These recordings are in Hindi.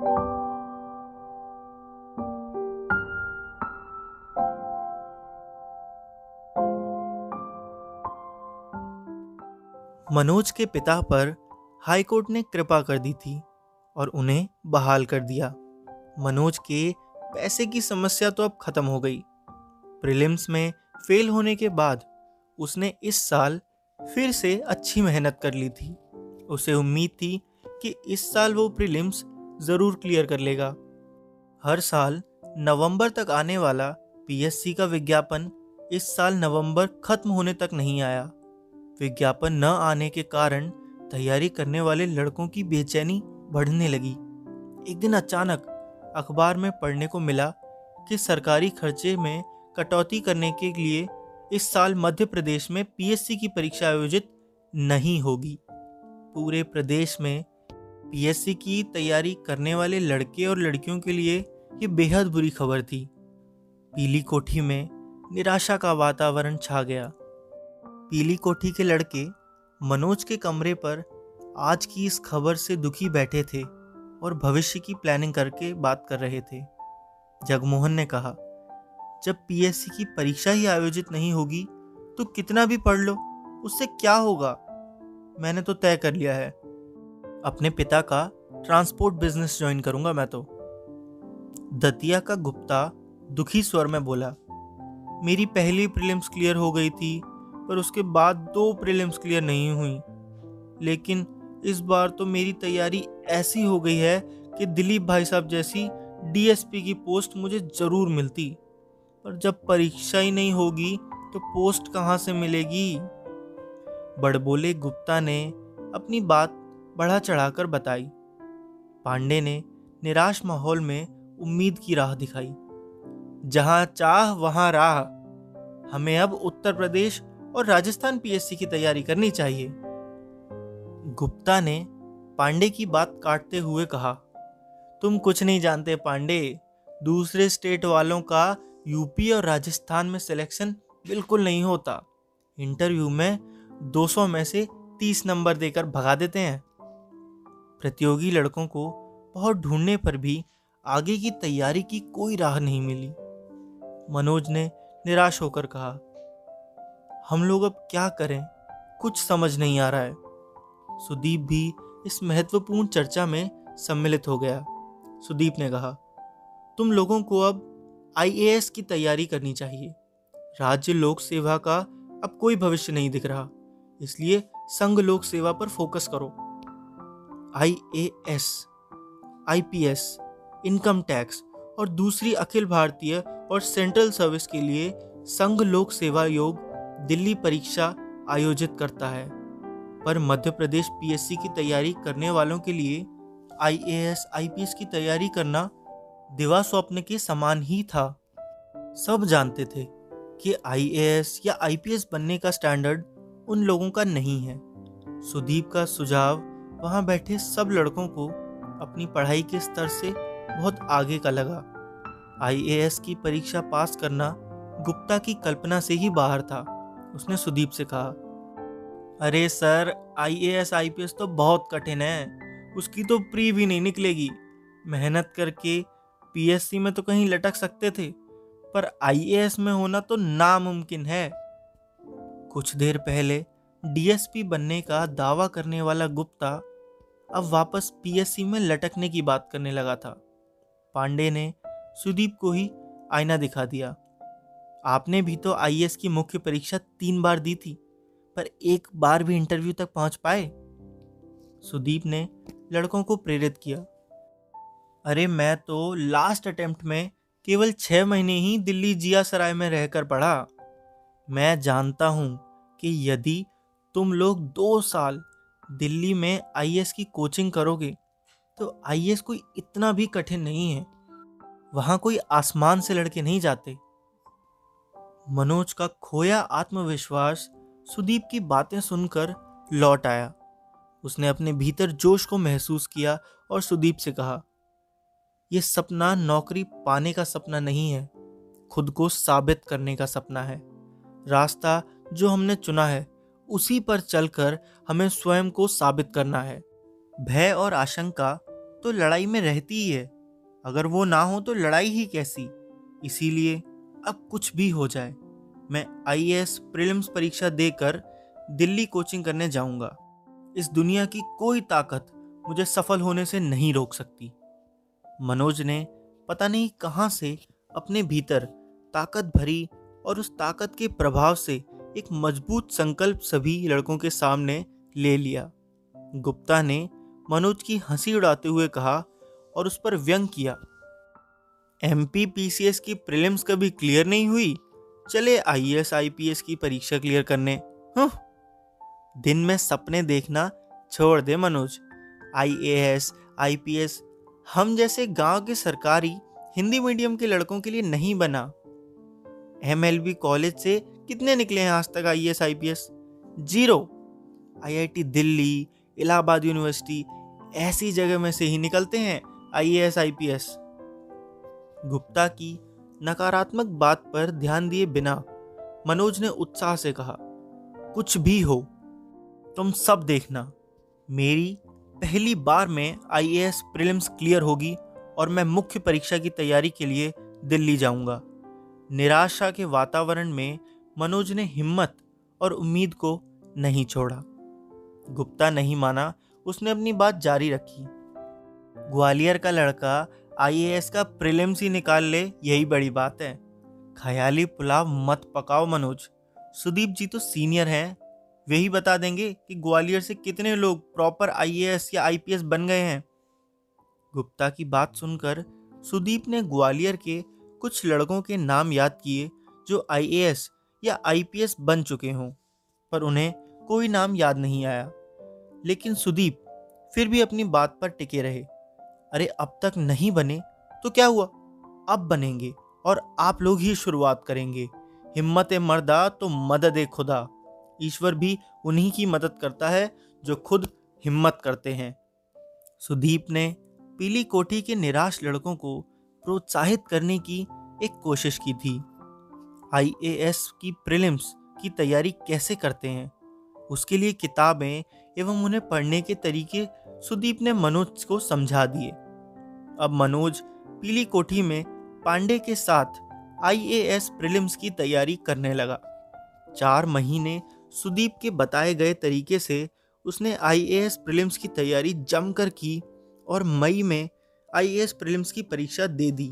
मनोज के पिता पर हाईकोर्ट ने कृपा कर दी थी और उन्हें बहाल कर दिया। मनोज के पैसे की समस्या तो अब खत्म हो गई। प्रीलिम्स में फेल होने के बाद उसने इस साल फिर से अच्छी मेहनत कर ली थी। उसे उम्मीद थी कि इस साल वो प्रीलिम्स ज़रूर क्लियर कर लेगा। हर साल नवंबर तक आने वाला पीएससी का विज्ञापन इस साल नवंबर खत्म होने तक नहीं आया। विज्ञापन न आने के कारण तैयारी करने वाले लड़कों की बेचैनी बढ़ने लगी। एक दिन अचानक अखबार में पढ़ने को मिला कि सरकारी खर्चे में कटौती करने के लिए इस साल मध्य प्रदेश में पीएससी की परीक्षा आयोजित नहीं होगी। पूरे प्रदेश में पीएससी की तैयारी करने वाले लड़के और लड़कियों के लिए ये बेहद बुरी खबर थी। पीली कोठी में निराशा का वातावरण छा गया। पीली कोठी के लड़के मनोज के कमरे पर आज की इस खबर से दुखी बैठे थे और भविष्य की प्लानिंग करके बात कर रहे थे। जगमोहन ने कहा, जब पीएससी की परीक्षा ही आयोजित नहीं होगी तो कितना भी पढ़ लो, उससे क्या होगा? मैंने तो तय कर लिया है। अपने पिता का ट्रांसपोर्ट बिज़नेस ज्वाइन करूँगा मैं तो। दतिया का गुप्ता दुखी स्वर में बोला, मेरी पहली प्रीलिम्स क्लियर हो गई थी, पर उसके बाद दो प्रीलिम्स क्लियर नहीं हुई। लेकिन इस बार तो मेरी तैयारी ऐसी हो गई है कि दिलीप भाई साहब जैसी डीएसपी की पोस्ट मुझे ज़रूर मिलती। पर जब परीक्षा ही नहीं होगी तो पोस्ट कहाँ से मिलेगी? बड़बोले गुप्ता ने अपनी बात बढ़ा चढ़ाकर बताई। पांडे ने निराश माहौल में उम्मीद की राह दिखाई। जहाँ चाह, वहाँ राह। हमें अब उत्तर प्रदेश और राजस्थान पीएससी की तैयारी करनी चाहिए। गुप्ता ने पांडे की बात काटते हुए कहा, तुम कुछ नहीं जानते पांडे, दूसरे स्टेट वालों का यूपी और राजस्थान में सिलेक्शन बिल्कुल नहीं होता। इंटरव्यू में 200 में से 30 नंबर देकर भगा देते हैं। प्रतियोगी लड़कों को बहुत ढूँढने पर भी आगे की तैयारी की कोई राह नहीं मिली। मनोज ने निराश होकर कहा, हम लोग अब क्या करें? कुछ समझ नहीं आ रहा है। सुदीप भी इस महत्वपूर्ण चर्चा में सम्मिलित हो गया। सुदीप ने कहा, तुम लोगों को अब आईएएस की तैयारी करनी चाहिए। राज्य लोक सेवा का अब कोई भविष्य नहीं दिख रहा, इसलिए संघ लोक सेवा पर फोकस करो। आईएएस आईपीएस इनकम टैक्स और दूसरी अखिल भारतीय और सेंट्रल सर्विस के लिए संघ लोक सेवा योग दिल्ली परीक्षा आयोजित करता है। पर मध्य प्रदेश पीएससी की तैयारी करने वालों के लिए आईएएस आईपीएस की तैयारी करना दिवा स्वप्न के समान ही था। सब जानते थे कि आईएएस या आईपीएस बनने का स्टैंडर्ड उन लोगों का नहीं है। सुदीप का सुझाव वहाँ बैठे सब लड़कों को अपनी पढ़ाई के स्तर से बहुत आगे का लगा। आईएएस की परीक्षा पास करना गुप्ता की कल्पना से ही बाहर था, उसने सुदीप से कहा। अरे सर आईएएस आईपीएस तो बहुत कठिन है, उसकी तो प्री भी नहीं निकलेगी। मेहनत करके पीएससी में तो कहीं लटक सकते थे, पर आईएएस में होना तो नामुमकिन है। कुछ देर पहले डीएसपी बनने का दावा करने वाला गुप्ता अब वापस पीएससी में लटकने की बात करने लगा था। पांडे ने सुदीप को ही आईना दिखा दिया। आपने भी तो आईएएस की मुख्य परीक्षा तीन बार दी थी, पर एक बार भी इंटरव्यू तक पहुँच पाए? सुदीप ने लड़कों को प्रेरित किया। अरे मैं तो लास्ट अटेम्प्ट में केवल छह महीने ही दिल्ली जिया सराय में रहकर पढ़ा। मैं जानता हूँ कि यदि तुम लोग दो साल दिल्ली में आईएएस की कोचिंग करोगे तो आईएएस कोई इतना भी कठिन नहीं है। वहाँ कोई आसमान से लड़के नहीं जाते। मनोज का खोया आत्मविश्वास सुदीप की बातें सुनकर लौट आया। उसने अपने भीतर जोश को महसूस किया और सुदीप से कहा यह सपना नौकरी पाने का सपना नहीं है, खुद को साबित करने का सपना है। रास्ता जो हमने चुना है उसी पर चलकर हमें स्वयं को साबित करना है। भय और आशंका तो लड़ाई में रहती ही है। अगर वो ना हो तो लड़ाई ही कैसी? इसीलिए अब कुछ भी हो जाए, मैं आई एस प्रिलिम्स परीक्षा देकर दिल्ली कोचिंग करने जाऊँगा। इस दुनिया की कोई ताकत मुझे सफल होने से नहीं रोक सकती। मनोज ने पता नहीं कहाँ से अपने भीतर ताकत भरी और उस ताकत के प्रभाव से एक मज़बूत संकल्प सभी लड़कों के सामने ले लिया। गुप्ता ने मनोज की हँसी उड़ाते हुए कहा और उस पर व्यंग किया। एम की प्रिलिम्स कभी क्लियर नहीं हुई? चले आई एस एस की परीक्षा क्लियर करने। दिन में सपने देखना छोड़ दे Manoj. I A S I P S हम जैसे गाँव के सरकारी हिंदी मीडियम के लड़कों के लिए नहीं बना। एम एल बी कॉलेज से कितने निकले हैं आज तक I S I P S zero I I T Delhi, Allahabad university, ऐसी जगह में से ही निकलते हैं I S I P S Gupta की नकारात्मक बात पर ध्यान दिए बिना मनोज ने उत्साह से कहा, कुछ भी हो, तुम सब देखना। मेरी पहली बार में I A S prelims clear होगी और मैं मुख्य परीक्षा की तैयारी के लिए दिल्ली जाऊँगा। निराशा के वातावरण में मनोज ने हिम्मत और उम्मीद को नहीं छोड़ा। गुप्ता नहीं माना, उसने अपनी बात जारी रखी। ग्वालियर का लड़का आईएएस का प्रीलिम्स ही निकाल ले, यही बड़ी बात है। ख्याली पुलाव मत पकाओ मनोज। सुदीप जी तो सीनियर हैं। वे ही बता देंगे कि ग्वालियर से कितने लोग प्रॉपर आईएएस या आईपीएस बन गए हैं। गुप्ता की बात सुनकर सुदीप ने ग्वालियर के कुछ लड़कों के नाम याद किए, जो आईएएस या आईपीएस बन चुके हों, पर उन्हें कोई नाम याद नहीं आया। लेकिन सुदीप फिर भी अपनी बात पर टिके रहे। अरे, अब तक नहीं बने तो क्या हुआ? अब बनेंगे और आप लोग ही शुरुआत करेंगे। हिम्मत ए मर्दा तो मदद ए खुदा। ईश्वर भी उन्हीं की मदद करता है जो खुद हिम्मत करते हैं। सुदीप ने पीली कोठी के निराश लड़कों को प्रोत्साहित करने की एक कोशिश की थी। आईएएस की प्रीलिम्स की तैयारी कैसे करते हैं? उसके लिए किताबें एवं उन्हें पढ़ने के तरीके सुदीप ने मनोज को समझा दिए। अब मनोज पीली कोठी में पांडे के साथ आईएएस प्रीलिम्स की तैयारी करने लगा। चार महीने सुदीप के बताए गए तरीके से उसने आईएएस प्रीलिम्स की तैयारी जमकर की और मई में आईएएस प्रीलिम्स की परीक्षा दे दी।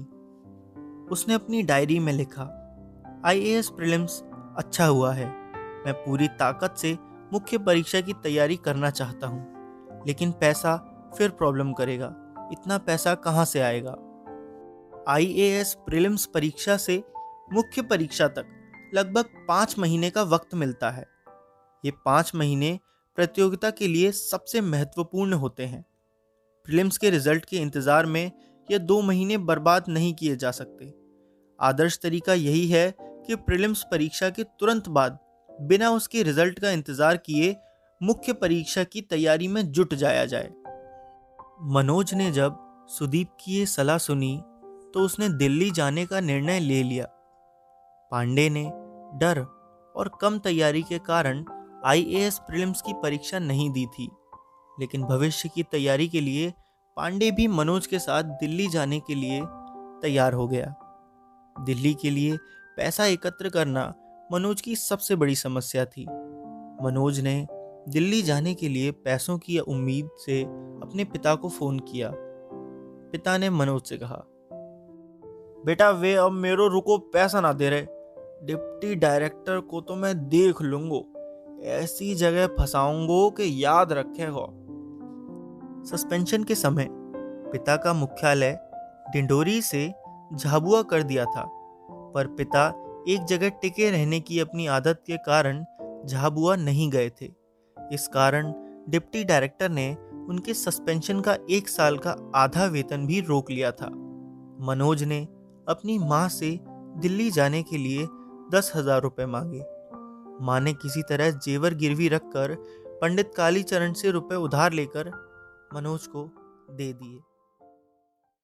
उसने अपनी डायरी में लिखा आईएएस प्रीलिम्स अच्छा हुआ है। मैं पूरी ताकत से मुख्य परीक्षा की तैयारी करना चाहता हूँ। लेकिन पैसा फिर प्रॉब्लम करेगा। इतना पैसा कहाँ से आएगा? आईएएस प्रीलिम्स परीक्षा से मुख्य परीक्षा तक लगभग पाँच महीने का वक्त मिलता है। ये पाँच महीने प्रतियोगिता के लिए सबसे महत्वपूर्ण होते हैं। प्रीलिम्स के रिज़ल्ट के इंतज़ार में ये दो महीने बर्बाद नहीं किए जा सकते। आदर्श तरीका यही है कि प्रीलिम्स परीक्षा के तुरंत बाद, बिना उसके रिज़ल्ट का इंतज़ार किए, मुख्य परीक्षा की तैयारी में जुट जाया जाए। मनोज ने जब सुदीप की ये सलाह सुनी तो उसने दिल्ली जाने का निर्णय ले लिया। पांडे ने डर और कम तैयारी के कारण आईएएस प्रीलिम्स की परीक्षा नहीं दी थी, लेकिन भविष्य की तैयारी के लिए पांडे भी मनोज के साथ दिल्ली जाने के लिए तैयार हो गया। दिल्ली के लिए पैसा एकत्र करना मनोज की सबसे बड़ी समस्या थी। मनोज ने दिल्ली जाने के लिए पैसों की उम्मीद से अपने पिता को फ़ोन किया। पिता ने मनोज से कहा, बेटा, वे अब मेरो रुको, पैसा ना दे रहे। डिप्टी डायरेक्टर को तो मैं देख लूंगो। ऐसी जगह फंसाऊंगो कि याद रखेगा सस्पेंशन के समय पिता का मुख्यालय डिंडोरी से झाबुआ कर दिया था। पर पिता एक जगह टिके रहने की अपनी आदत के कारण झाबुआ नहीं गए थे। इस कारण डिप्टी डायरेक्टर ने उनके सस्पेंशन का एक साल का आधा वेतन भी रोक लिया था। मनोज ने अपनी माँ से दिल्ली जाने के लिए दस हज़ार रुपये मांगे। माँ ने किसी तरह जेवर गिरवी रखकर पंडित कालीचरण से रुपए उधार लेकर मनोज को दे दिए।